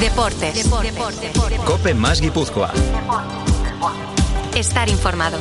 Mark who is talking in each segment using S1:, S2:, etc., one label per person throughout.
S1: Deportes.
S2: Cope más Guipúzcoa.
S1: Estar informado.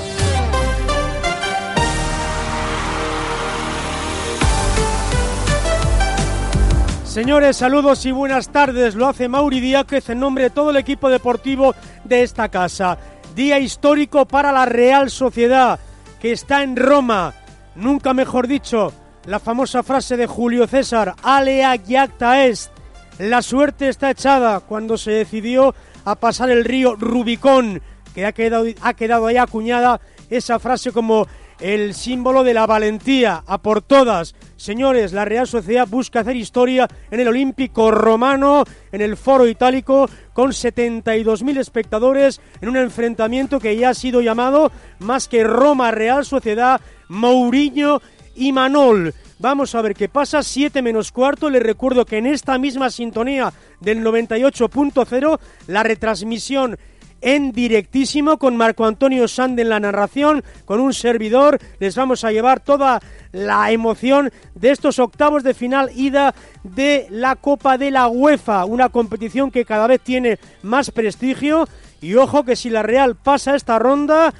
S3: Señores, saludos y buenas tardes. Lo hace Mauri Díaz en nombre de todo el equipo deportivo de esta casa. Día histórico para la Real Sociedad, que está en Roma. Nunca mejor dicho, la famosa frase de Julio César, alea jacta est. La suerte está echada cuando se decidió a pasar el río Rubicón, que ha quedado, ha quedado ahí acuñada esa frase como el símbolo de la valentía, a por todas. Señores, la Real Sociedad busca hacer historia en el Olímpico Romano, en el Foro Itálico, con 72.000 espectadores, en un enfrentamiento que ya ha sido llamado más que Roma Real Sociedad, Mourinho y Manol. Vamos a ver qué pasa, 7 menos cuarto. Les recuerdo que en esta misma sintonía del 98.0, la retransmisión en directísimo con Marco Antonio Sand en la narración, con un servidor. Les vamos a llevar toda la emoción de estos octavos de final ida de la Copa de la UEFA, una competición que cada vez tiene más prestigio. Y ojo que si la Real pasa esta ronda,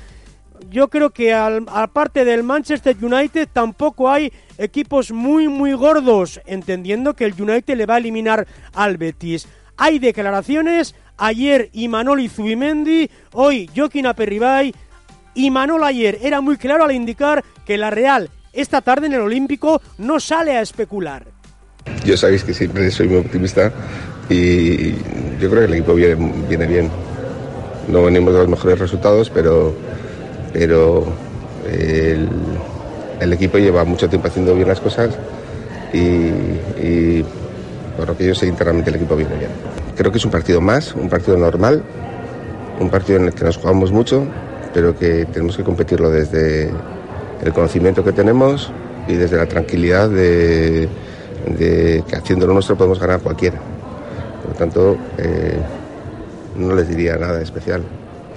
S3: yo creo que aparte del Manchester United tampoco hay equipos muy muy gordos, entendiendo que el United le va a eliminar al Betis. Hay declaraciones, ayer Imanol Zubimendi, hoy Joaquín Aperribay, Imanol ayer era muy claro al indicar que la Real esta tarde en el Olímpico no sale a especular.
S4: Yo sabéis que siempre soy muy optimista y yo creo que el equipo viene, viene bien. No venimos de los mejores resultados, pero, pero el, el equipo lleva mucho tiempo haciendo bien las cosas y, por lo que yo sé internamente el equipo viene bien. Creo que es un partido más, un partido normal, un partido en el que nos jugamos mucho, pero que tenemos que competirlo desde el conocimiento que tenemos y desde la tranquilidad de, que haciéndolo nuestro podemos ganar cualquiera. Por lo tanto, eh, no les diría nada especial,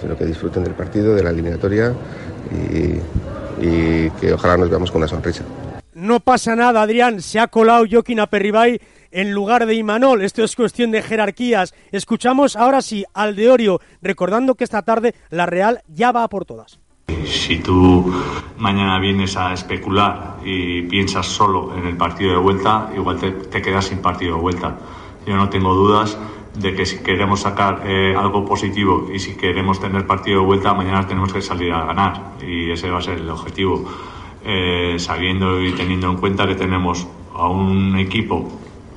S4: sino que disfruten del partido, de la eliminatoria y, y que ojalá nos veamos con una sonrisa.
S3: No pasa nada, Adrián. Se ha colado Joaquín Aperribay en lugar de Imanol. Esto es cuestión de jerarquías. Escuchamos ahora sí al de Orio, recordando que esta tarde la Real ya va por todas.
S5: Si tú mañana vienes a especular y piensas solo en el partido de vuelta, igual te, te quedas sin partido de vuelta. Yo no tengo dudas de que si queremos sacar eh, algo positivo y si queremos tener partido de vuelta, mañana tenemos que salir a ganar y ese va a ser el objetivo. Eh, sabiendo y teniendo en cuenta que tenemos a un equipo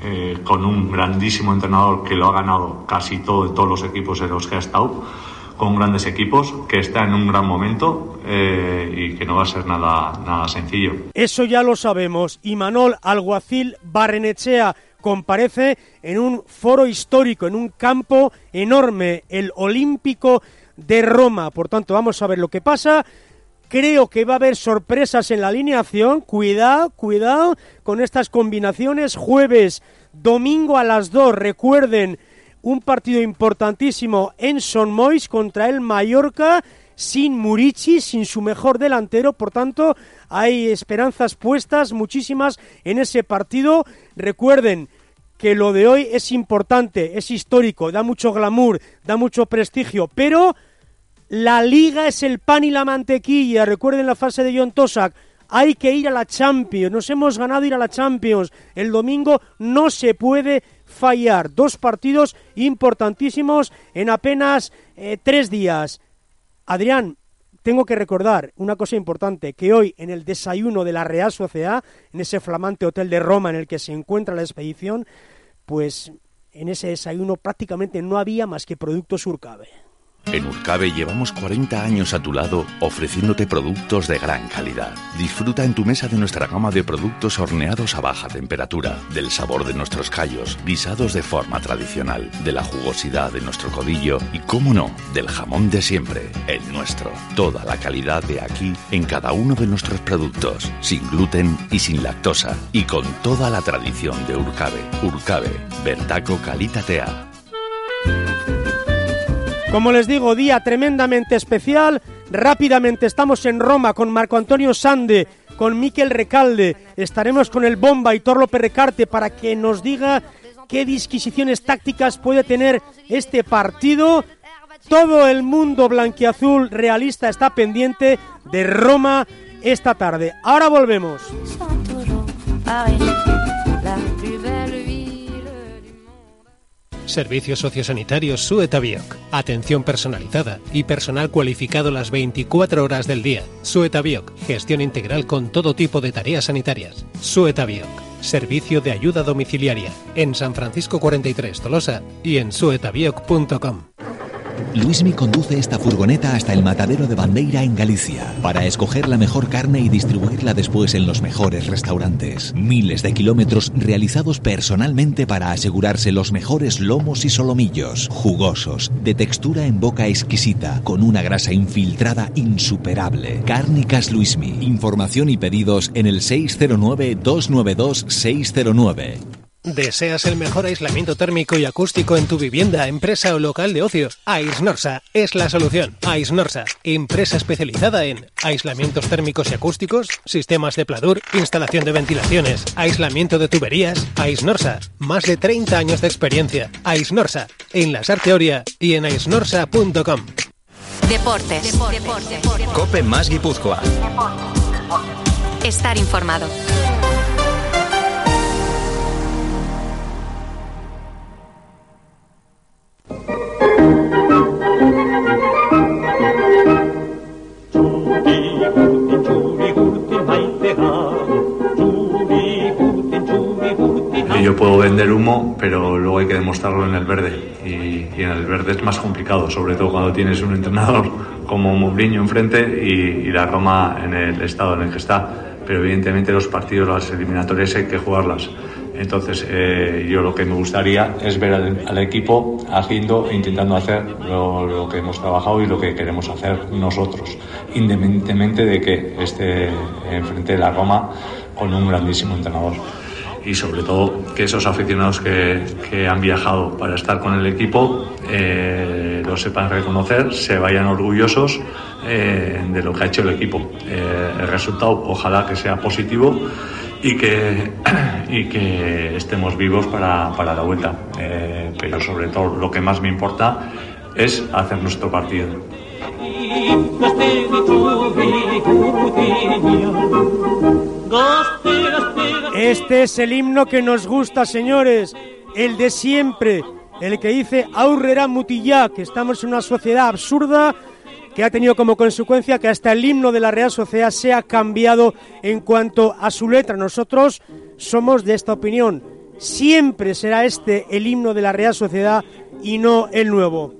S5: eh, con un grandísimo entrenador que lo ha ganado casi todo, todos los equipos en los que ha estado, con grandes equipos, que está en un gran momento y que no va a ser nada, nada sencillo.
S3: Eso ya lo sabemos. Y Manol Alguacil Barrenechea comparece en un foro histórico, en un campo enorme, el Olímpico de Roma. Por tanto, vamos a ver lo que pasa. Creo que va a haber sorpresas en la alineación. Cuidado, cuidado con estas combinaciones. Jueves, domingo a las 2. Recuerden, un partido importantísimo en Son Mois contra el Mallorca sin Murici, sin su mejor delantero, por tanto hay esperanzas puestas muchísimas en ese partido. Recuerden que lo de hoy es importante, es histórico, da mucho glamour, da mucho prestigio, pero la liga es el pan y la mantequilla. Recuerden la fase de John Tosak. Hay que ir a la Champions. Nos hemos ganado ir a la Champions. El domingo no se puede fallar. Dos partidos importantísimos en apenas eh, tres días. Adrián, tengo que recordar una cosa importante, que hoy en el desayuno de la Real Sociedad, en ese flamante hotel de Roma en el que se encuentra la expedición, pues en ese desayuno prácticamente no había más que productos Urcabe.
S6: En Urcabe llevamos 40 años a tu lado ofreciéndote productos de gran calidad. Disfruta en tu mesa de nuestra gama de productos horneados a baja temperatura, del sabor de nuestros callos, guisados de forma tradicional, de la jugosidad de nuestro codillo y, cómo no, del jamón de siempre, el nuestro. Toda la calidad de aquí en cada uno de nuestros productos, sin gluten y sin lactosa, y con toda la tradición de Urcabe. Urcabe, Bertaco Calitatea.
S3: Como les digo, día tremendamente especial. Rápidamente estamos en Roma con Marco Antonio Sande, con Miquel Recalde. Estaremos con el Bomba y Torlo Perrecarte para que nos diga qué disquisiciones tácticas puede tener este partido. Todo el mundo blanquiazul realista está pendiente de Roma esta tarde. Ahora volvemos.
S7: Servicios sociosanitarios Suetabioc. Atención personalizada y personal cualificado las 24 horas del día. Suetabioc. Gestión integral con todo tipo de tareas sanitarias. Suetabioc. Servicio de ayuda domiciliaria. En San Francisco 43 Tolosa y en suetabioc.com.
S8: Luismi conduce esta furgoneta hasta el matadero de Bandeira en Galicia para escoger la mejor carne y distribuirla después en los mejores restaurantes. Miles de kilómetros realizados personalmente para asegurarse los mejores lomos y solomillos, jugosos, de textura en boca exquisita, con una grasa infiltrada insuperable. Cárnicas Luismi. Información y pedidos en el 609-292-609.
S7: ¿Deseas el mejor aislamiento térmico y acústico en tu vivienda, empresa o local de ocio? Aisnorsa es la solución. Aisnorsa, empresa especializada en aislamientos térmicos y acústicos, sistemas de pladur, instalación de ventilaciones, aislamiento de tuberías. Aisnorsa, más de 30 años de experiencia. Aisnorsa, en la Sarteoria y en aisnorsa.com.
S1: Deportes.
S2: Cope más Guipúzcoa.
S1: Estar informado.
S5: Vender humo, pero luego hay que demostrarlo en el verde. Y, y en el verde es más complicado, sobre todo cuando tienes un entrenador como Mourinho enfrente y, y la Roma en el estado en el que está. Pero evidentemente los partidos, las eliminatorias hay que jugarlas. Entonces, eh, yo lo que me gustaría es ver al, al equipo haciendo intentando hacer lo, lo, que hemos trabajado y lo que queremos hacer nosotros, independientemente de que esté enfrente de la Roma con un grandísimo entrenador. Y sobre todo que esos aficionados que, que han viajado para estar con el equipo eh, lo sepan reconocer, se vayan orgullosos eh, de lo que ha hecho el equipo. Eh, el resultado ojalá que sea positivo y que, y que estemos vivos para, para la vuelta. Pero sobre todo lo que más me importa es hacer nuestro partido.
S3: Este es el himno que nos gusta, señores, el de siempre, el que dice Aurrera Mutillá, que estamos en una sociedad absurda que ha tenido como consecuencia que hasta el himno de la Real Sociedad se ha cambiado en cuanto a su letra. Nosotros somos de esta opinión. Siempre será este el himno de la Real Sociedad y no el nuevo.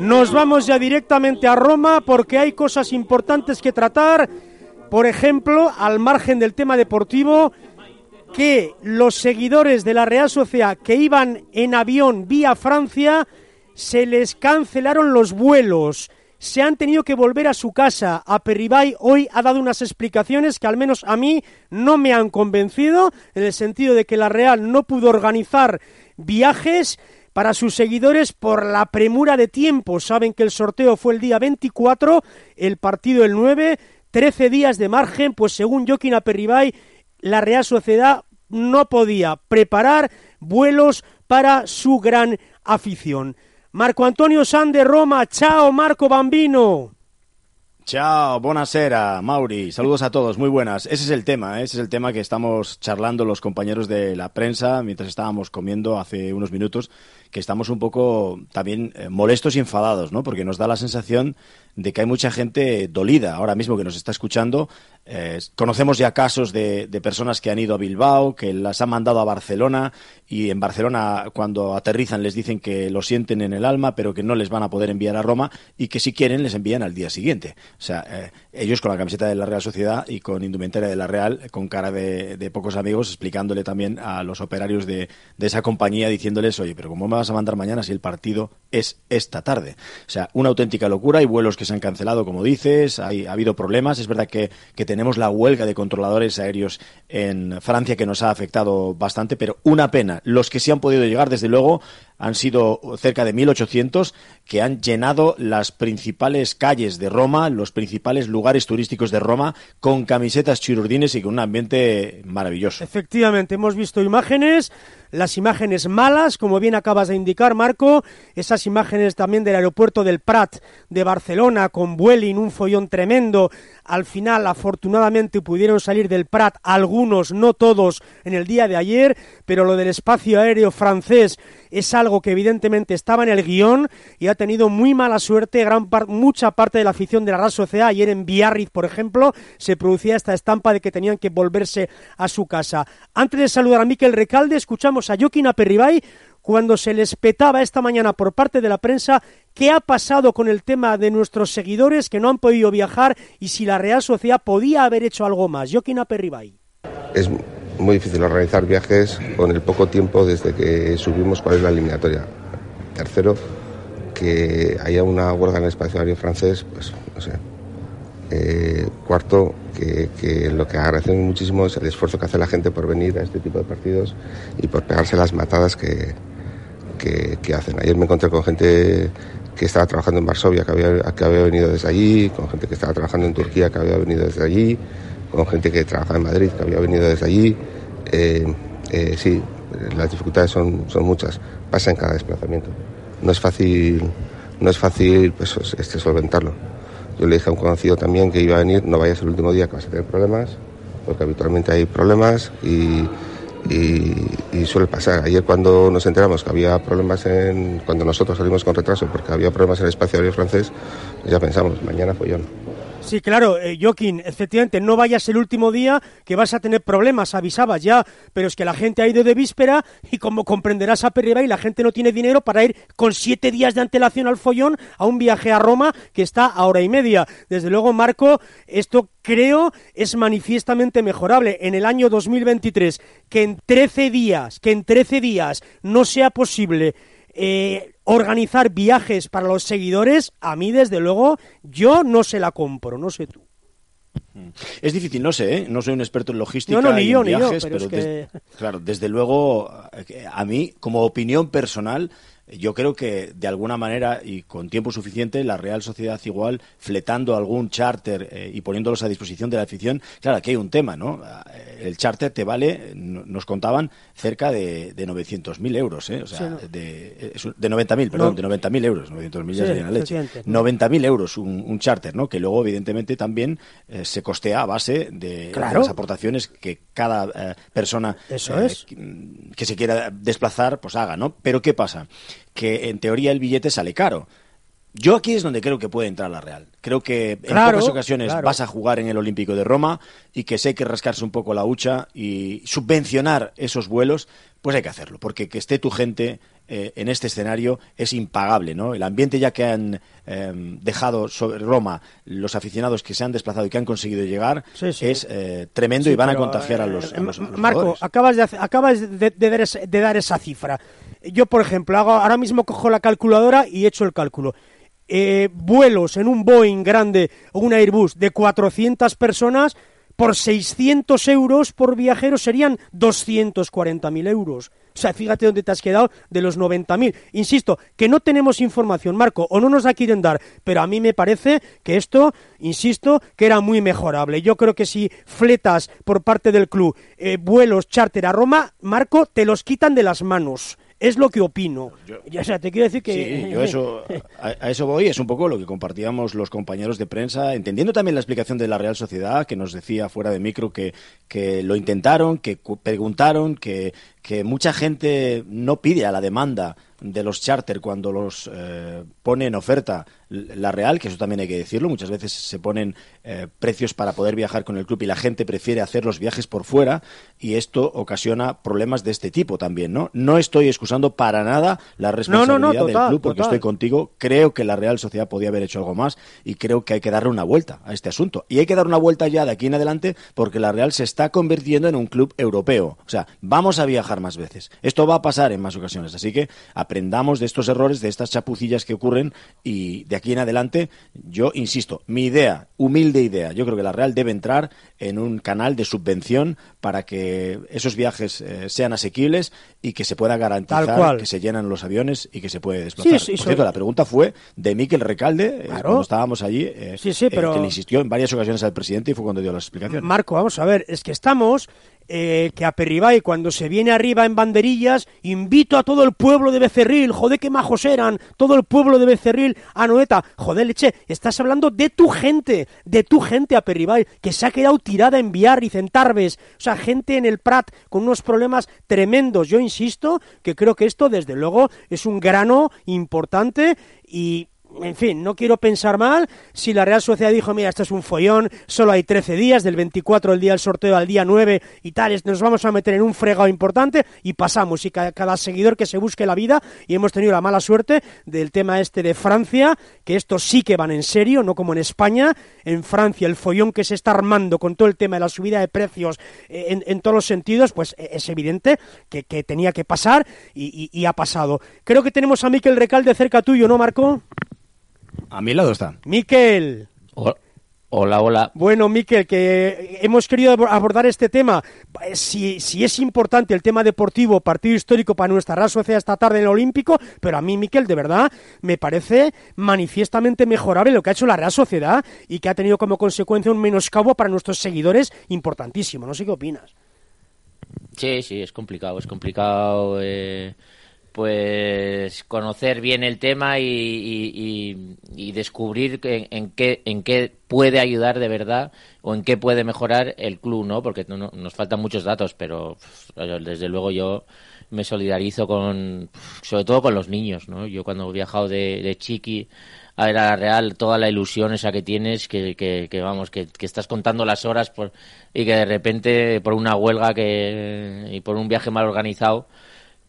S3: Nos vamos ya directamente a Roma porque hay cosas importantes que tratar. Por ejemplo, al margen del tema deportivo, que los seguidores de la Real Sociedad que iban en avión vía Francia se les cancelaron los vuelos. Se han tenido que volver a su casa. A Perribay hoy ha dado unas explicaciones que al menos a mí no me han convencido, en el sentido de que la Real no pudo organizar viajes para sus seguidores por la premura de tiempo. Saben que el sorteo fue el día 24, el partido el 9, 13 días de margen, pues según Joaquín Aperribay, la Real Sociedad no podía preparar vuelos para su gran afición. Marco Antonio San de Roma, chao Marco Bambino.
S9: Chao, buonasera, Mauri. Saludos a todos, muy buenas. Ese es el tema, ¿eh? ese es el tema que estamos charlando los compañeros de la prensa mientras estábamos comiendo hace unos minutos, que estamos un poco también eh, molestos y enfadados, ¿no? Porque nos da la sensación de que hay mucha gente dolida ahora mismo que nos está escuchando Eh, conocemos ya casos de, personas que han ido a Bilbao, que las han mandado a Barcelona y en Barcelona cuando aterrizan les dicen que lo sienten en el alma, pero que no les van a poder enviar a Roma y que si quieren les envían al día siguiente. O sea, eh, ellos con la camiseta de la Real Sociedad y con indumentaria de la Real, con cara de, pocos amigos, explicándole también a los operarios de, de esa compañía, diciéndoles, oye, pero ¿cómo me vas a mandar mañana si el partido es esta tarde? O sea, una auténtica locura. Hay vuelos que se han cancelado, como dices, hay, ha habido problemas. Es verdad que, que tenemos la huelga de controladores aéreos en Francia que nos ha afectado bastante, pero una pena. Los que sí han podido llegar, desde luego, han sido cerca de 1.800 que han llenado las principales calles de Roma, los principales lugares turísticos de Roma, con camisetas chirurdines y con un ambiente maravilloso.
S3: Efectivamente, hemos visto imágenes, las imágenes malas, como bien acabas de indicar, Marco, esas imágenes también del aeropuerto del Prat de Barcelona, con Vueling, un follón tremendo. Al final, afortunadamente, pudieron salir del Prat algunos, no todos, en el día de ayer, pero lo del espacio aéreo francés es algo que evidentemente estaba en el guion y ha tenido muy mala suerte gran mucha parte de la afición de la Real Sociedad. Ayer en Biarritz, por ejemplo, se producía esta estampa de que tenían que volverse a su casa. Antes de saludar a Miquel Recalde, escuchamos a Joaquín Aperribay cuando se les petaba esta mañana por parte de la prensa qué ha pasado con el tema de nuestros seguidores que no han podido viajar y si la Real Sociedad podía haber hecho algo más. Joaquín Aperribay.
S4: Es muy difícil organizar viajes con el poco tiempo desde que subimos cuál es la eliminatoria. Tercero, que haya una huelga en el espacio aéreo francés, pues no sé. Eh, cuarto, que, lo que agradecemos muchísimo es el esfuerzo que hace la gente por venir a este tipo de partidos y por pegarse las matadas que, que, hacen. Ayer me encontré con gente que estaba trabajando en Varsovia, que había, que había venido desde allí, con gente que estaba trabajando en Turquía, que había venido desde allí, con gente que trabaja en Madrid, que había venido desde allí. Eh, eh, sí, las dificultades son, son muchas, pasa en cada desplazamiento. No es fácil, no es fácil pues, este, solventarlo. Yo le dije a un conocido también que iba a venir, no vayas el último día que vas a tener problemas, porque habitualmente hay problemas y, y, suele pasar. Ayer cuando nos enteramos que había problemas en, cuando nosotros salimos con retraso porque había problemas en el espacio aéreo francés, ya pensamos, mañana yo.
S3: Sí, claro, eh, Joaquín, efectivamente, no vayas el último día que vas a tener problemas, avisabas ya, pero es que la gente ha ido de víspera y como comprenderás a y la gente no tiene dinero para ir con siete días de antelación al follón a un viaje a Roma que está a hora y media. Desde luego, Marco, esto creo es manifiestamente mejorable en el año 2023 que en 13 días, que en 13 días no sea posible eh, organizar viajes para los seguidores, a mí desde luego yo no se la compro, no sé tú.
S9: Es difícil, no sé, ¿eh? no soy un experto en logística no, ni yo, viajes, pero, claro, desde luego, eh, a mí, como opinión personal, yo creo que de alguna manera y con tiempo suficiente la Real Sociedad igual fletando algún charter eh, y poniéndolos a disposición de la afición, claro, aquí hay un tema, ¿no? Eh, el charter te vale, nos contaban, cerca de, de 900.000 euros, ¿eh? O sea, de, de 90.000, perdón, de 90.000 euros, 900.000 ya sería la leche. 90.000 euros un, un, charter, ¿no? Que luego, evidentemente, también eh, se costea a base de, las aportaciones que cada persona que se quiera desplazar, pues haga, ¿no? Pero ¿qué pasa? Que en teoría el billete sale caro. Yo aquí es donde creo que puede entrar la Real. Creo que en pocas ocasiones vas a jugar en el Olímpico de Roma y que sé que rascarse un poco la hucha y subvencionar esos vuelos, pues hay que hacerlo, porque que esté tu gente eh, en este escenario es impagable, ¿no? El ambiente ya que han em, dejado sobre Roma los aficionados que se han desplazado y que han conseguido llegar es eh, tremendo y van a contagiar a los,
S3: eh, Marco, acabas, de, acabas de, de dar esa cifra yo, por ejemplo, hago, ahora mismo cojo la calculadora y echo el cálculo. Eh, vuelos en un Boeing grande o un Airbus de 400 personas por 600 euros por viajero serían 240.000 euros. O sea, fíjate dónde te has quedado de los 90.000. Insisto, que no tenemos información, Marco, o no nos la quieren dar, pero a mí me parece que esto, insisto, que era muy mejorable. Yo creo que si fletas por parte del club eh, vuelos charter a Roma, Marco, te los quitan de las manos es lo que opino. o sea, te quiero decir que...
S9: Sí, yo eso, a, eso voy, es un poco lo que compartíamos los compañeros de prensa, entendiendo también la explicación de la Real Sociedad, que nos decía fuera de micro que, que lo intentaron, que preguntaron, que, que mucha gente no pide a la demanda de los charter cuando los eh, pone en oferta la Real, que eso también hay que decirlo, muchas veces se ponen eh, precios para poder viajar con el club y la gente prefiere hacer los viajes por fuera y esto ocasiona problemas de este tipo también, ¿no? No estoy excusando para nada la responsabilidad del club porque estoy contigo, creo que la Real Sociedad podía haber hecho algo más y creo que hay que darle una vuelta a este asunto. Y hay que dar una vuelta ya de aquí en adelante porque la Real se está convirtiendo en un club europeo. O sea, vamos a viajar más veces. Esto va a pasar en más ocasiones, así que aprendamos de estos errores, de estas chapucillas que ocurren y de aquí en adelante, yo insisto, mi idea, humilde idea, yo creo que la Real debe entrar en un canal de subvención para que esos viajes eh, sean asequibles y que se pueda garantizar que se llenan los aviones y que se puede desplazar. Por cierto, la pregunta fue de Miquel Recalde, eh, cuando estábamos allí, eh, pero... que le insistió en varias ocasiones al presidente y fue cuando dio las explicaciones.
S3: Marco, vamos a ver, es que estamos eh, que a Perribay cuando se viene arriba en banderillas, invito a todo el pueblo de Becerril, joder, qué majos eran, todo el pueblo de Becerril. A Noeta, joder, leche, estás hablando de tu gente, de tu gente a Perribay, que se ha quedado tirada en Viar y Centarbes, o sea, gente en el Prat con unos problemas tremendos. Yo insisto que creo que esto, desde luego, es un grano importante y en fin, no quiero pensar mal si la Real Sociedad dijo, mira, esto es un follón, solo hay 13 días, del 24 el día del sorteo al día 9 y tal, nos vamos a meter en un fregado importante y pasamos, y cada, seguidor que se busque la vida, y hemos tenido la mala suerte del tema este de Francia, que estos sí que van en serio, no como en España, en Francia el follón que se está armando con todo el tema de la subida de precios eh, en, todos los sentidos, pues eh, es evidente que, tenía que pasar y, y ha pasado. Creo que tenemos a Miquel Recalde cerca tuyo, ¿no, Marco?
S9: A mi lado está.
S3: Miquel.
S10: Hola, hola.
S3: Bueno, Miquel, que hemos querido abordar este tema. Si, si, es importante el tema deportivo, partido histórico para nuestra Real Sociedad esta tarde en el Olímpico, pero a mí, Miquel, de verdad, me parece manifiestamente mejorable lo que ha hecho la Real Sociedad y que ha tenido como consecuencia un menoscabo para nuestros seguidores importantísimo. No sé qué opinas.
S10: Sí, sí, es complicado, es complicado. Eh pues conocer bien el tema y, descubrir en, qué en qué puede ayudar de verdad o en qué puede mejorar el club, ¿no? Porque nos faltan muchos datos, pero desde luego yo me solidarizo con, sobre todo con los niños, ¿no? Yo cuando he viajado de, chiqui a la Real, toda la ilusión esa que tienes, que, que, vamos, que, que, estás contando las horas por, y que de repente por una huelga que, y por un viaje mal organizado,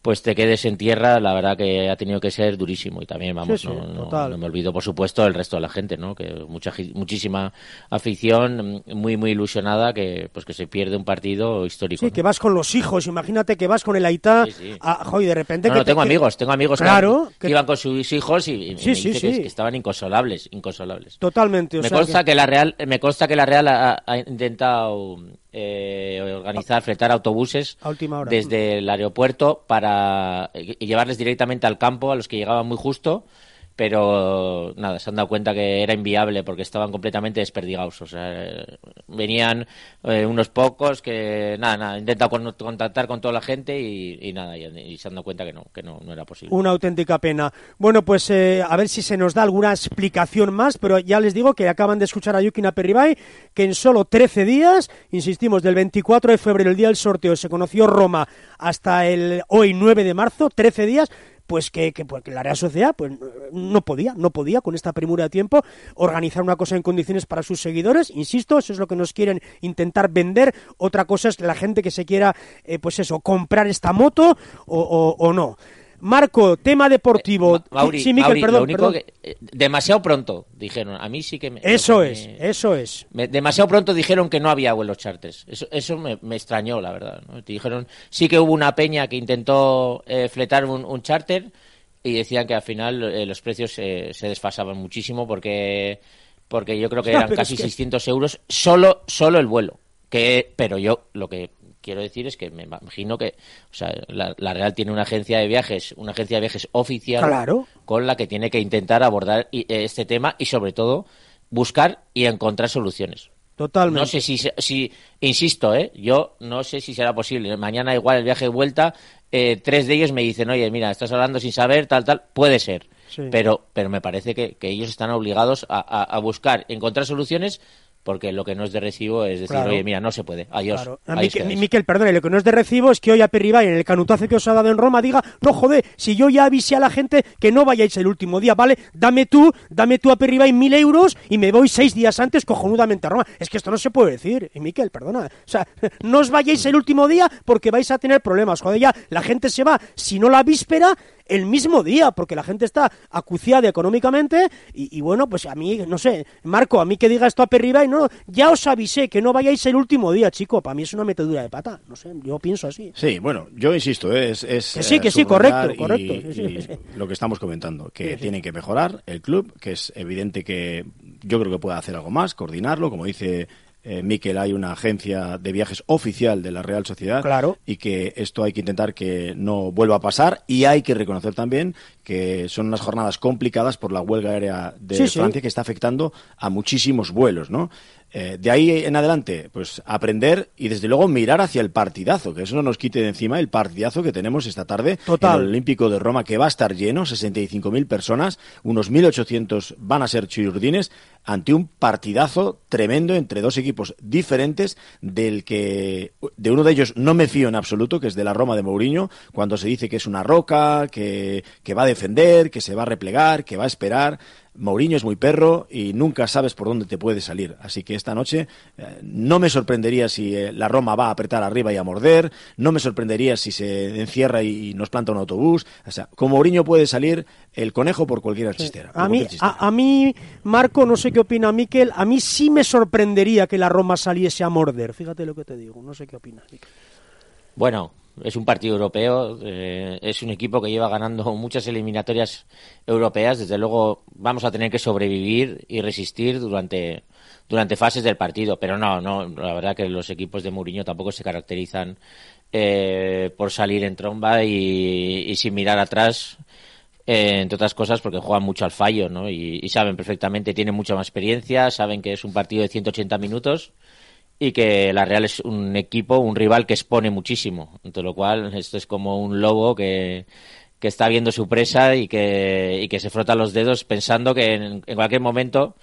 S10: pues te quedes en tierra, la verdad que ha tenido que ser durísimo. Y también, vamos, no, me olvido, por supuesto, el resto de la gente, ¿no? Que mucha, muchísima afición, muy, muy ilusionada, que pues que se pierde un partido histórico.
S3: Sí, que vas con los hijos, imagínate que vas con el Aita, y de repente...
S10: No, tengo amigos, tengo amigos claro, que, iban con sus hijos y, me dice que, estaban inconsolables, inconsolables.
S3: Totalmente.
S10: me, consta que... la Real, me consta que la Real ha intentado eh, organizar, fletar autobuses desde el aeropuerto para eh, llevarles directamente al campo a los que llegaban muy justo pero nada, se han dado cuenta que era inviable porque estaban completamente desperdigados. O sea, venían eh, unos pocos que, nada, nada, intentado contactar con toda la gente y, nada, y, se han dado cuenta que no, que no, no era posible.
S3: Una auténtica pena. Bueno, pues eh, a ver si se nos da alguna explicación más, pero ya les digo que acaban de escuchar a Yukina Perribay, que en solo 13 días, insistimos, del 24 de febrero, el día del sorteo, se conoció Roma, hasta el hoy 9 de marzo, 13 días, pues que, que, pues la Real Sociedad pues, no podía, no podía con esta premura de tiempo organizar una cosa en condiciones para sus seguidores. Insisto, eso es lo que nos quieren intentar vender. Otra cosa es la gente que se quiera, eh, pues eso, comprar esta moto o, o no. Marco, tema deportivo.
S10: Eh, sí, perdón, eh, demasiado pronto dijeron. A mí sí que me.
S3: Eso es, eso es.
S10: demasiado pronto dijeron que no había vuelos charters. Eso, eso me, extrañó, la verdad. Dijeron, sí que hubo una peña que intentó eh, fletar un, un, charter y decían que al final los precios se desfasaban muchísimo porque porque yo creo que eran casi 600 euros solo solo el vuelo. Que, pero yo lo que quiero decir es que me imagino que o sea, la, Real tiene una agencia de viajes, una agencia de viajes oficial con la que tiene que intentar abordar eh, este tema y sobre todo buscar y encontrar soluciones.
S3: Totalmente.
S10: No sé si, si insisto, ¿eh? yo no sé si será posible. Mañana igual el viaje de vuelta, eh, tres de ellos me dicen, oye, mira, estás hablando sin saber, tal, tal, puede ser. Pero, pero me parece que, ellos están obligados a, a buscar, encontrar soluciones porque lo que no es de recibo es decir,
S3: Claro.
S10: oye, mira, no se puede, adiós.
S3: Claro. Miquel. Miquel, perdone, lo que no es de recibo es que hoy a Perribay, en el canutazo que os ha dado en Roma, diga, no joder, si yo ya avisé a la gente que no vayáis el último día, ¿vale? Dame tú, dame tú a Perribay mil euros y me voy seis días antes cojonudamente a Roma. Es que esto no se puede decir, y Miquel, perdona. O sea, no os vayáis el último día porque vais a tener problemas. Joder, ya la gente se va, si no la víspera, el mismo día, porque la gente está acuciada económicamente y, y bueno, pues a mí, no sé, Marco, a mí que diga esto a Perribay, no, ya os avisé que no vayáis el último día, chico, para mí es una metedura de pata, no sé, yo pienso así.
S9: Sí, bueno, yo insisto, ¿eh? es, es
S3: Que sí,
S9: eh,
S3: que sí,
S9: subrayar
S3: correcto, correcto,
S9: y-
S3: sí, sí,
S9: y
S3: sí.
S9: lo que estamos comentando, que
S3: Sí, sí.
S9: tienen que mejorar el club, que es evidente que yo creo que puede hacer algo más, coordinarlo, como dice eh, Miquel, hay una agencia de viajes oficial de la Real Sociedad
S3: Claro.
S9: y que esto hay que intentar que no vuelva a pasar y hay que reconocer también que son unas jornadas complicadas por la huelga aérea de
S3: Sí, sí.
S9: Francia que está afectando a muchísimos vuelos, ¿no? Eh, de ahí en adelante, pues aprender y desde luego mirar hacia el partidazo, que eso no nos quite de encima el partidazo que tenemos esta tarde
S3: Total.
S9: en el Olímpico de Roma, que va a estar lleno, 65.000 personas, unos 1.800 van a ser chirurdines, ante un partidazo tremendo entre dos equipos diferentes, del que de uno de ellos no me fío en absoluto, que es de la Roma de Mourinho, cuando se dice que es una roca, que, que va a defender, que se va a replegar, que va a esperar. Mourinho es muy perro y nunca sabes por dónde te puede salir. Así que esta noche eh, no me sorprendería si eh, la Roma va a apretar arriba y a morder, no me sorprendería si se encierra y, y nos planta un autobús. O sea, con Mourinho puede salir el conejo por cualquier chistera.
S3: A mí,
S9: chistera.
S3: a, a mí, Marco, no sé qué opina Miquel, a mí sí me sorprendería que la Roma saliese a morder, fíjate lo que te digo, no sé qué opinas. Miquel.
S10: Bueno, es un partido europeo, eh, es un equipo que lleva ganando muchas eliminatorias europeas. Desde luego vamos a tener que sobrevivir y resistir durante, durante fases del partido. Pero no, no, la verdad que los equipos de Mourinho tampoco se caracterizan eh, por salir en tromba y, sin mirar atrás. eh, entre otras cosas porque juegan mucho al fallo, ¿no? Y saben perfectamente, tienen mucha más experiencia, saben que es un partido de 180 minutos y que la Real es un equipo, un rival que expone muchísimo. Entre lo cual, esto es como un lobo que, que está viendo su presa y que, y que se frota los dedos pensando que en, en cualquier momento,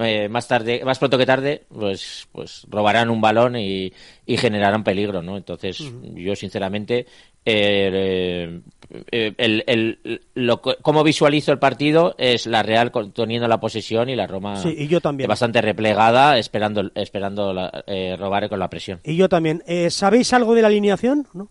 S10: eh, más tarde, más pronto que tarde, pues, pues robarán un balón y, y generarán peligro, ¿no? Entonces, yo sinceramente, eh, eh, el, el- lo, cómo visualizo el partido es la Real teniendo la posesión y la Roma
S3: Sí, y yo también.
S10: bastante replegada, esperando, esperando la- eh, robar con la presión.
S3: Y yo también. Eh, ¿Sabéis algo de la alineación? ¿No?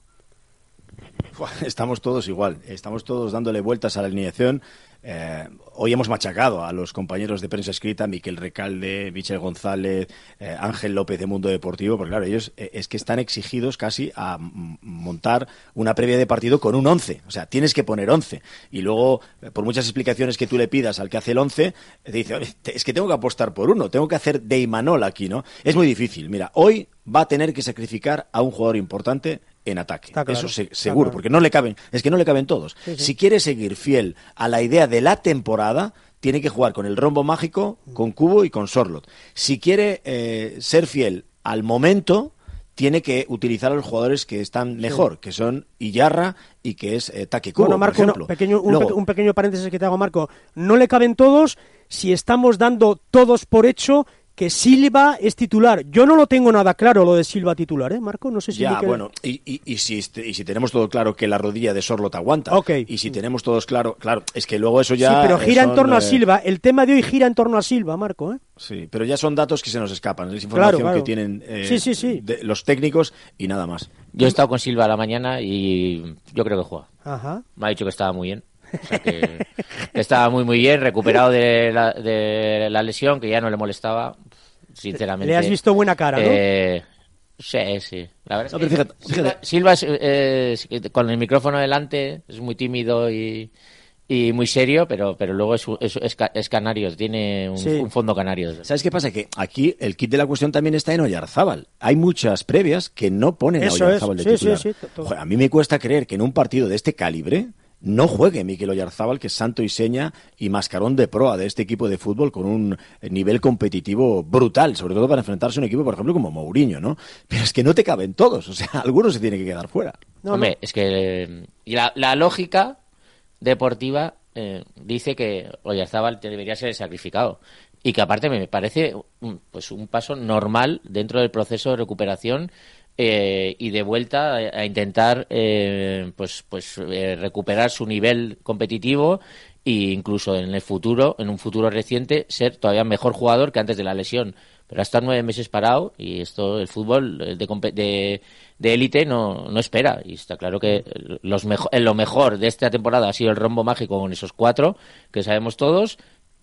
S9: Estamos todos igual, estamos todos dándole vueltas a la alineación. Eh, hoy hemos machacado a los compañeros de prensa escrita, Miquel Recalde, Michel González, eh, Ángel López de Mundo Deportivo, porque claro, ellos eh, es que están exigidos casi a montar una previa de partido con un 11. O sea, tienes que poner 11. Y luego, por muchas explicaciones que tú le pidas al que hace el 11, te dice, "Oye, te- es que tengo que apostar por uno, tengo que hacer de Imanol aquí, ¿no? Es muy difícil. Mira, hoy va a tener que sacrificar a un jugador importante en ataque.
S3: Claro,
S9: Eso se- seguro,
S3: claro.
S9: porque no le caben, es que no le caben todos.
S3: Sí, sí.
S9: Si quiere seguir fiel a la idea de la temporada, tiene que jugar con el rombo mágico, con Cubo y con Sorlot. Si quiere eh, ser fiel al momento, tiene que utilizar a los jugadores que están mejor, que son Iyarra y que es eh, Take
S3: bueno, Marco,
S9: por
S3: no,
S9: ejemplo.
S3: pequeño, un,
S9: Luego,
S3: pe- un pequeño paréntesis que te hago, Marco. No le caben todos si estamos dando todos por hecho que Silva es titular. Yo no lo tengo nada claro lo de Silva titular, ¿eh, Marco? No sé si...
S9: Ya,
S3: Miquel-
S9: bueno, y, y- y si, este- y si tenemos todo claro que la rodilla de Sorlot aguanta,
S3: Ok.
S9: y si tenemos todos claro, claro, es que luego eso ya...
S3: sí, pero
S9: eh,
S3: gira en torno a
S9: eh,
S3: Silva. El tema de hoy gira en torno a Silva, Marco, ¿eh?
S9: Sí, pero ya son datos que se nos escapan, es información
S3: claro.
S9: que tienen eh,
S3: Sí, sí, sí.
S9: de- los técnicos y nada más.
S10: Yo he estado con Silva a la mañana y yo creo que juega.
S3: Ajá.
S10: Me ha dicho que estaba muy bien. O sea que, que estaba muy muy bien, recuperado de la, de la lesión, que ya no le molestaba, sinceramente.
S3: Le has visto buena cara, ¿no?
S10: Eh, sí, sí. La verdad es
S9: No,
S10: que
S9: pero fíjate,
S10: Silva,
S9: fíjate.
S10: Silva es, eh, es- con el micrófono delante, es muy tímido y, y muy serio, pero, pero luego es, es, es ca- es canario, tiene un,
S3: Sí.
S10: un fondo canario.
S9: ¿Sabes qué pasa? Que aquí el kit de la cuestión también está en Oyarzábal. Hay muchas previas que no ponen
S3: Eso
S9: a Oyarzábal
S3: es,
S9: de
S3: sí,
S9: titular.
S3: sí, sí, to- to-
S9: Joder, a mí me cuesta creer que en un partido de este calibre no juegue Miquel Oyarzábal, que es santo y seña y mascarón de proa de este equipo de fútbol con un eh, nivel competitivo brutal, sobre todo para enfrentarse a un equipo, por ejemplo, como Mourinho, ¿no? Pero es que no te caben todos, o sea, algunos se tiene que quedar fuera.
S3: No,
S10: Hombre,
S3: no.
S10: es que eh, y la, la lógica deportiva eh, dice que Oyarzábal debería ser sacrificado. y que aparte me parece pues un paso normal dentro del proceso de recuperación eh, y de vuelta a, intentar eh, pues pues eh, recuperar su nivel competitivo e incluso en el futuro en un futuro reciente ser todavía mejor jugador que antes de la lesión. Pero ha estado nueve meses parado y esto el fútbol de de élite no, no espera. Y está claro que los lo mejor de esta temporada ha sido el rombo mágico con esos cuatro que sabemos todos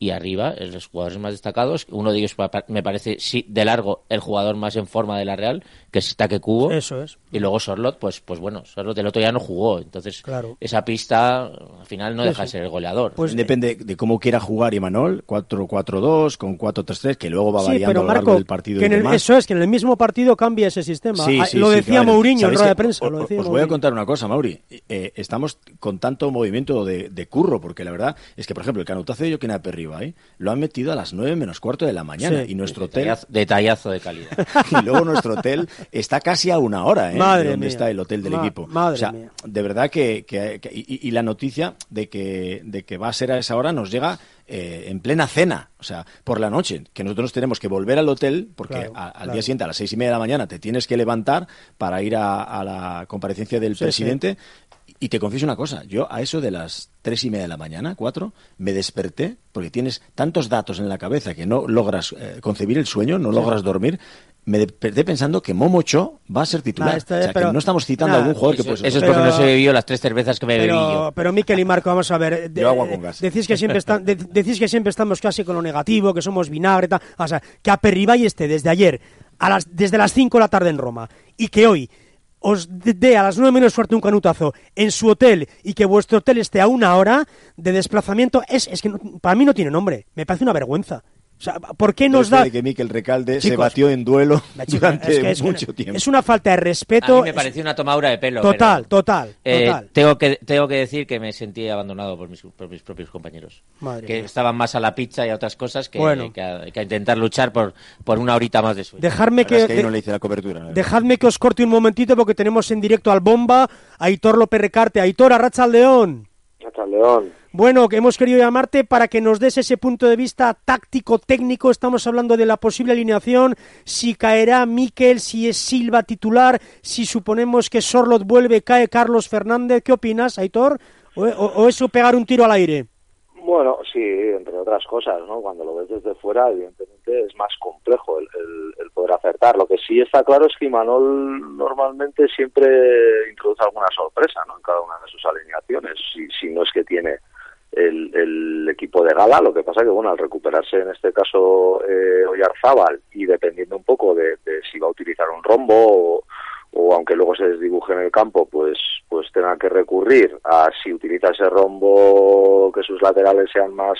S10: y arriba los jugadores más destacados uno de ellos me parece sí de largo el jugador más en forma de la Real que es Taque Cubo.
S3: Eso es.
S10: Y luego Sorlot pues pues bueno Sorlot el otro ya no jugó entonces
S3: claro.
S10: esa pista al final no deja de ser el goleador.
S9: pues depende de cómo quiera jugar Imanol 4-4-2 con 4-3-3 que luego va variando a lo largo del partido
S3: que eso es que en el mismo partido cambia ese sistema. Ah, lo decía Mourinho en rueda de prensa
S9: os, voy a contar una cosa Mauri. Eh, estamos con tanto movimiento de, de, curro porque la verdad es que por ejemplo el canutazo de Joaquín Aperriba lo han metido a las 9 menos cuarto de la mañana y nuestro hotel
S10: detallazo de calidad
S9: y luego nuestro hotel está casi a una hora ¿eh?
S3: de
S9: donde está el hotel del equipo.
S3: o
S9: sea, de verdad que, y, la noticia de que, de que va a ser a esa hora nos llega eh, en plena cena, o sea, por la noche, que nosotros tenemos que volver al hotel porque al día siguiente a las seis y media de la mañana te tienes que levantar para ir a, la comparecencia del presidente. Y te confieso una cosa, yo a eso de las tres y media de la mañana, cuatro, me desperté porque tienes tantos datos en la cabeza que no logras eh, concebir el sueño, no logras dormir, me desperté pensando que Momocho va a ser titular. o sea, que no estamos citando a algún jugador que
S10: puede Eso es porque no se bebió las tres cervezas que me bebí yo.
S3: Pero Miquel y Marco, vamos a ver.
S9: yo agua con gas.
S3: Decís que, siempre decís que siempre estamos casi con lo negativo, que somos vinagre, tal. O sea, que a Perribay esté desde ayer, a las, desde las 5 de la tarde en Roma, y que hoy os dé a las 9 menos suerte un canutazo en su hotel y que vuestro hotel esté a una hora de desplazamiento, es, es que para mí no tiene nombre. Me parece una vergüenza. O sea, ¿por qué nos da...?
S9: que Miquel Recalde se batió en duelo durante mucho tiempo.
S3: Es una falta de respeto...
S10: A mí me pareció una tomadura de pelo.
S3: Total, total,
S10: eh,
S3: total.
S10: Tengo que, tengo que decir que me sentí abandonado por mis, propios compañeros. que estaban más a la pizza y a otras cosas que, que, a, intentar luchar por, por una horita más de sueño.
S3: Dejadme que...
S9: que no le hice la cobertura.
S3: Dejadme que os corte un momentito porque tenemos en directo al Bomba, a Aitor López Recarte. Aitor, Arracha al León.
S11: Arracha al León.
S3: Bueno, que hemos querido llamarte para que nos des ese punto de vista táctico, técnico. Estamos hablando de la posible alineación, si caerá Miquel, si es Silva titular, si suponemos que Sorlot vuelve, cae Carlos Fernández. ¿Qué opinas, Aitor? ¿O, eso pegar un tiro al aire?
S11: Bueno, sí, entre otras cosas, ¿no? Cuando lo ves desde fuera, evidentemente es más complejo el, poder acertar. Lo que sí está claro es que Imanol normalmente siempre introduce alguna sorpresa, ¿no? En cada una de sus alineaciones, si no es que tiene el, equipo de gala. Lo que pasa que, bueno, al recuperarse en este caso eh, Oyarzábal y dependiendo un poco de, si va a utilizar un rombo o, aunque luego se desdibuje en el campo, pues, pues tenga que recurrir a si utiliza ese rombo que sus laterales sean más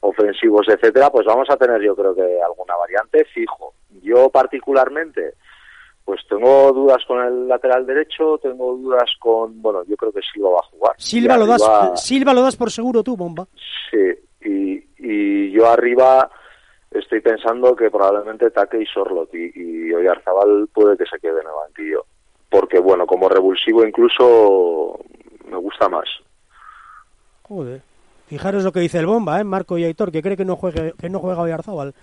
S11: ofensivos, etcétera, pues vamos a tener yo creo que alguna variante fijo. Yo particularmente pues tengo dudas con el lateral derecho, tengo dudas con, bueno, yo creo que Silva va a jugar.
S3: Silva, lo, das, Silva lo das por seguro tú, Bomba.
S11: Sí, y, y yo arriba estoy pensando que probablemente Taque y Sorlot y, y Oyarzabal puede que se quede en el banquillo. Porque, bueno, como revulsivo incluso me gusta más.
S3: Joder. Fijaros lo que dice el Bomba, ¿eh? Marco y Aitor, que cree que no, juegue, que no juega Oyarzabal.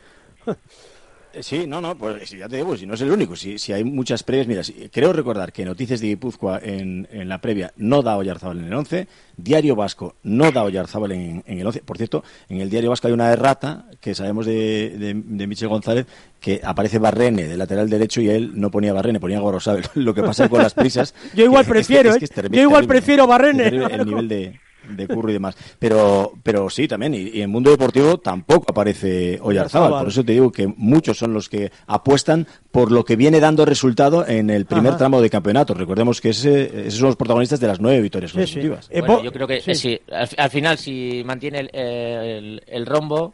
S9: Eh, sí, no, no, pues ya te digo, si no es el único, si, si hay muchas previas, mira, creo recordar que Noticias de Guipúzcoa en, en la previa no da Oyarzábal en el 11, Diario Vasco no da Oyarzábal en, en el 11, por cierto, en el Diario Vasco hay una errata que sabemos de, de, Michel González que aparece Barrene de lateral derecho y él no ponía Barrene, ponía Gorosabel, lo que pasa con las prisas.
S3: Yo igual prefiero, ¿eh? Yo igual prefiero Barrene.
S9: El nivel de de curro y demás. Pero, pero sí, también, y, en el mundo deportivo tampoco aparece Oyarzábal. Por eso te digo que muchos son los que apuestan por lo que viene dando resultado en el primer tramo de campeonato. Recordemos que ese, esos son los protagonistas de las nueve victorias consecutivas.
S10: Eh, yo creo que sí. al, final, si mantiene el, el, rombo,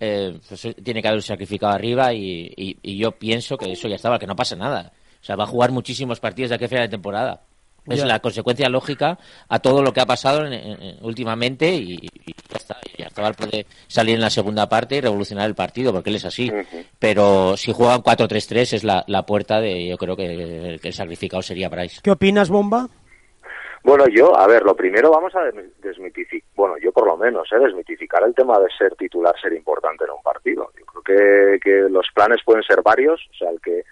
S10: eh, pues tiene que haber sacrificado arriba y, y, yo pienso que eso ya estaba, que no pasa nada. O sea, va a jugar muchísimos partidos de aquí a final de temporada. Es la consecuencia lógica a todo lo que ha pasado últimamente y, ya está. Y Arzabal puede salir en la segunda parte y revolucionar el partido, porque él es así. Pero si juegan 4-3-3 es la, puerta de, yo creo que el, sacrificado sería Bryce.
S3: ¿Qué opinas, Bomba?
S11: Bueno, yo, a ver, lo primero vamos a desmitificar, bueno, yo por lo menos, ¿eh? desmitificar el tema de ser titular, ser importante en un partido. Yo creo que, que los planes pueden ser varios, o sea, el que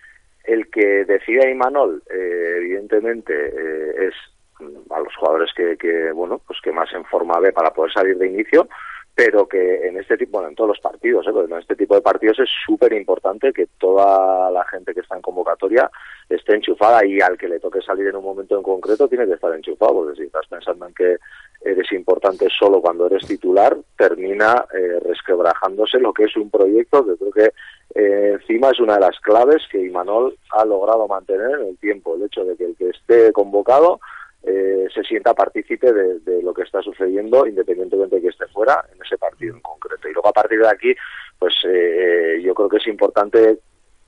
S11: el que decida Imanol, eh, evidentemente, eh, es mm, a los jugadores que, que, bueno, pues que más en forma ve para poder salir de inicio, pero que en este tipo, bueno, en todos los partidos, ¿eh? en este tipo de partidos es súper importante que toda la gente que está en convocatoria esté enchufada y al que le toque salir en un momento en concreto tiene que estar enchufado, porque si estás pensando en que eres importante solo cuando eres titular, termina eh, resquebrajándose lo que es un proyecto que creo que eh, encima es una de las claves que Imanol ha logrado mantener en el tiempo, el hecho de que el que esté convocado eh, se sienta partícipe de, lo que está sucediendo, independientemente de que esté fuera en ese partido en concreto. Y luego a partir de aquí, pues eh, yo creo que es importante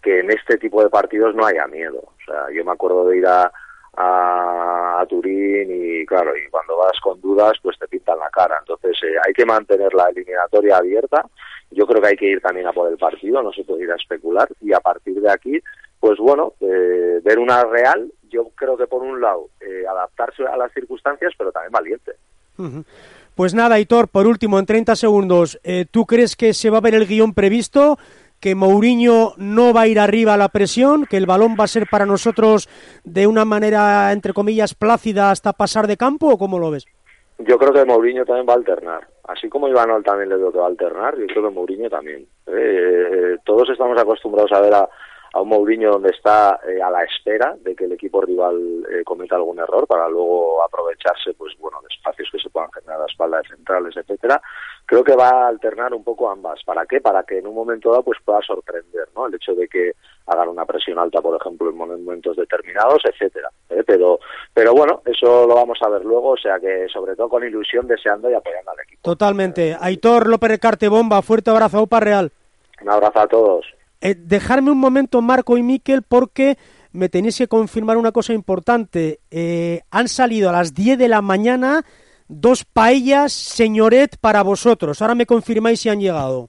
S11: que en este tipo de partidos no haya miedo. O sea, yo me acuerdo de ir a, a, Turín y claro, y cuando vas con dudas, pues te pintan la cara. Entonces eh, hay que mantener la eliminatoria abierta. Yo creo que hay que ir también a por el partido, no se puede ir a especular y a partir de aquí, pues bueno, ver una real yo creo que por un lado eh, adaptarse a las circunstancias, pero también valiente.
S3: Pues nada, Hitor, por último, en 30 segundos, eh, ¿tú crees que se va a ver el guion previsto? ¿Que Mourinho no va a ir arriba a la presión? ¿Que el balón va a ser para nosotros de una manera, entre comillas, plácida hasta pasar de campo? ¿O cómo lo ves?
S11: Yo creo que Mourinho también va a alternar. Así como Ivanol también le veo que va a alternar, yo creo que Mourinho también. Eh, todos estamos acostumbrados a ver a, a un Mourinho donde está eh, a la espera de que el equipo rival eh, cometa algún error para luego aprovecharse pues bueno de espacios que se puedan generar a espaldas centrales etcétera. Creo que va a alternar un poco ambas. Para qué para que en un momento dado pues pueda sorprender no el hecho de que hagan una presión alta por ejemplo en momentos determinados etcétera ¿eh? pero pero bueno eso lo vamos a ver luego. O sea que sobre todo con ilusión deseando y apoyando al equipo.
S3: Totalmente. Aitor López Recarte Bomba. Fuerte abrazo a Real.
S11: Un abrazo a todos
S3: eh, dejarme un momento, Marco y Miquel, porque me tenéis que confirmar una cosa importante. Eh, han salido a las 10 de la mañana dos paellas señoret para vosotros. Ahora me confirmáis si han llegado.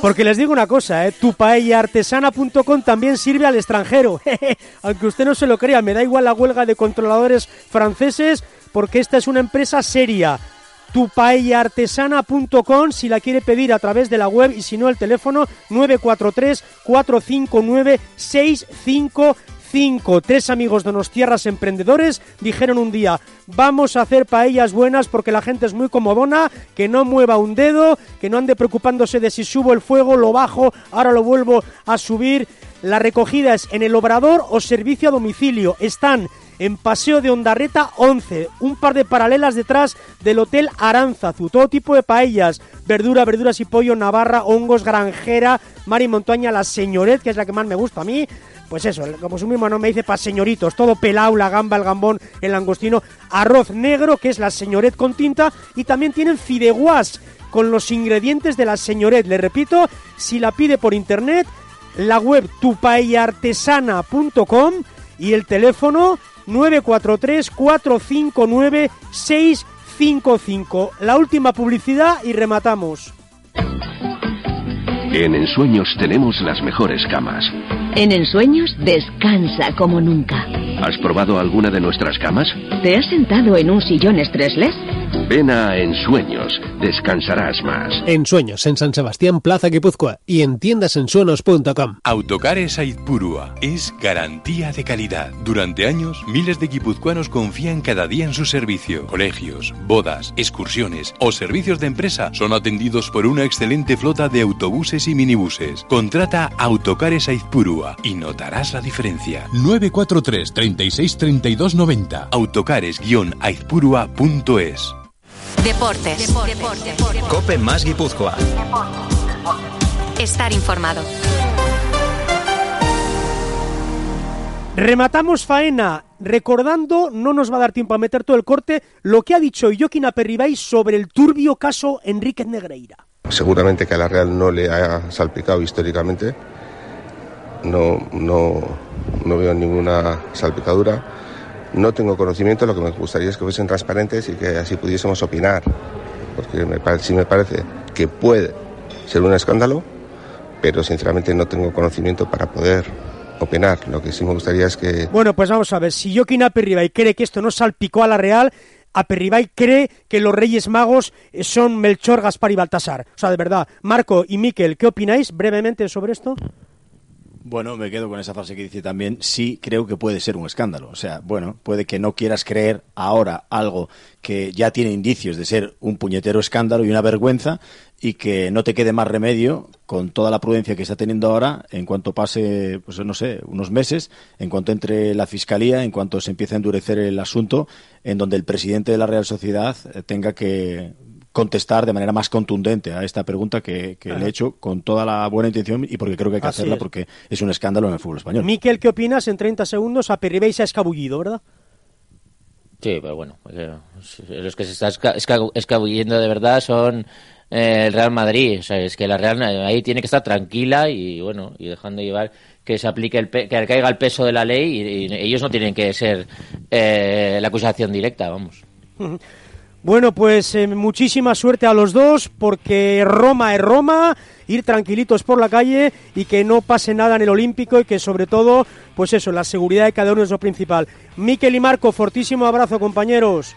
S3: Porque les digo una cosa, ¿eh? tu paellartesana.com también sirve al extranjero. Aunque usted no se lo crea, me da igual la huelga de controladores franceses porque esta es una empresa seria tupaellartesana.com si la quiere pedir a través de la web y si no el teléfono 943 459 655 Tres amigos de tierras emprendedores dijeron un día, vamos a hacer paellas buenas porque la gente es muy comodona, que no mueva un dedo, que no ande preocupándose de si subo el fuego, lo bajo, ahora lo vuelvo a subir. La recogida es en el obrador o servicio a domicilio. Están en Paseo de Ondarreta 11, un par de paralelas detrás del Hotel Aranzazu, todo tipo de paellas, verdura, verduras y pollo, navarra, hongos, granjera, mar y montaña, la señoret, que es la que más me gusta a mí, pues eso, como su mismo no me dice, para señoritos, todo pelao, la gamba, el gambón, el langostino, arroz negro, que es la señoret con tinta, y también tienen fideuás con los ingredientes de la señoret. Le repito, si la pide por internet, la web tupaellartesana.com y el teléfono 943-459-655. La última publicidad y rematamos.
S12: En Ensueños tenemos las mejores camas.
S13: En Ensueños descansa como nunca.
S12: ¿Has probado alguna de nuestras camas?
S13: ¿Te has sentado en un sillón estresless?
S12: Ven a Ensueños, descansarás más.
S7: En Sueños, en San Sebastián, Plaza Guipúzcoa y en tiendasensuenos.com.
S14: Autocares Aizpurua es garantía de calidad. Durante años, miles de guipuzcoanos confían cada día en su servicio. Colegios, bodas, excursiones o servicios de empresa son atendidos por una excelente flota de autobuses y minibuses. Contrata Autocares Aizpurua y notarás la diferencia. 943 36 32 90 autocares-aizpurua.es
S1: Deportes.
S2: Cope más Guipúzcoa.
S1: Estar informado.
S3: Rematamos faena recordando, no nos va a dar tiempo a meter todo el corte, lo que ha dicho Joaquín Aperribay sobre el turbio caso Enrique Negreira.
S4: Seguramente que a la Real no le ha salpicado históricamente. No, no, no veo ninguna salpicadura no tengo conocimiento, lo que me gustaría es que fuesen transparentes y que así pudiésemos opinar, porque me, sí me parece que puede ser un escándalo, pero sinceramente no tengo conocimiento para poder opinar. Lo que sí me gustaría es que...
S3: Bueno, pues vamos a ver, si Joaquín Aperribay cree que esto no salpicó a la Real, Aperribay cree que los Reyes Magos son Melchor, Gaspar y Baltasar. O sea, de verdad. Marco y Miquel, ¿qué opináis brevemente sobre esto?
S9: Bueno, me quedo con esa frase que dice también, sí creo que puede ser un escándalo. O sea, bueno, puede que no quieras creer ahora algo que ya tiene indicios de ser un puñetero escándalo y una vergüenza y que no te quede más remedio con toda la prudencia que está teniendo ahora en cuanto pase, pues no sé, unos meses, en cuanto entre la Fiscalía, en cuanto se empiece a endurecer el asunto, en donde el presidente de la Real Sociedad tenga que contestar de manera más contundente a esta pregunta que, le he hecho con toda la buena intención y porque creo que hay que hacerla porque es un escándalo en el fútbol español.
S3: Miquel, ¿qué opinas? En 30 segundos a Perribey se ha escabullido, ¿verdad?
S10: Sí, pero bueno, los que se están escabullendo de verdad son eh, el Real Madrid. O sea, es que la Real ahí tiene que estar tranquila y bueno, y dejando llevar que se aplique el que caiga el peso de la ley y, ellos no tienen que ser eh, la acusación directa, vamos.
S3: Bueno, pues eh, muchísima suerte a los dos, porque Roma es Roma, ir tranquilitos por la calle y que no pase nada en el Olímpico y que sobre todo, pues eso, la seguridad de cada uno es lo principal. Miquel y Marco, fortísimo abrazo, compañeros.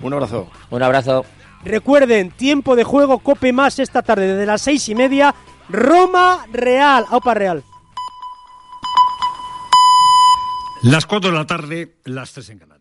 S9: Un abrazo.
S10: Un abrazo.
S3: Recuerden, tiempo de juego, cope más esta tarde, desde las seis y media, Roma Real, Aupa Real.
S15: Las cuatro de la tarde, las tres en Canarias.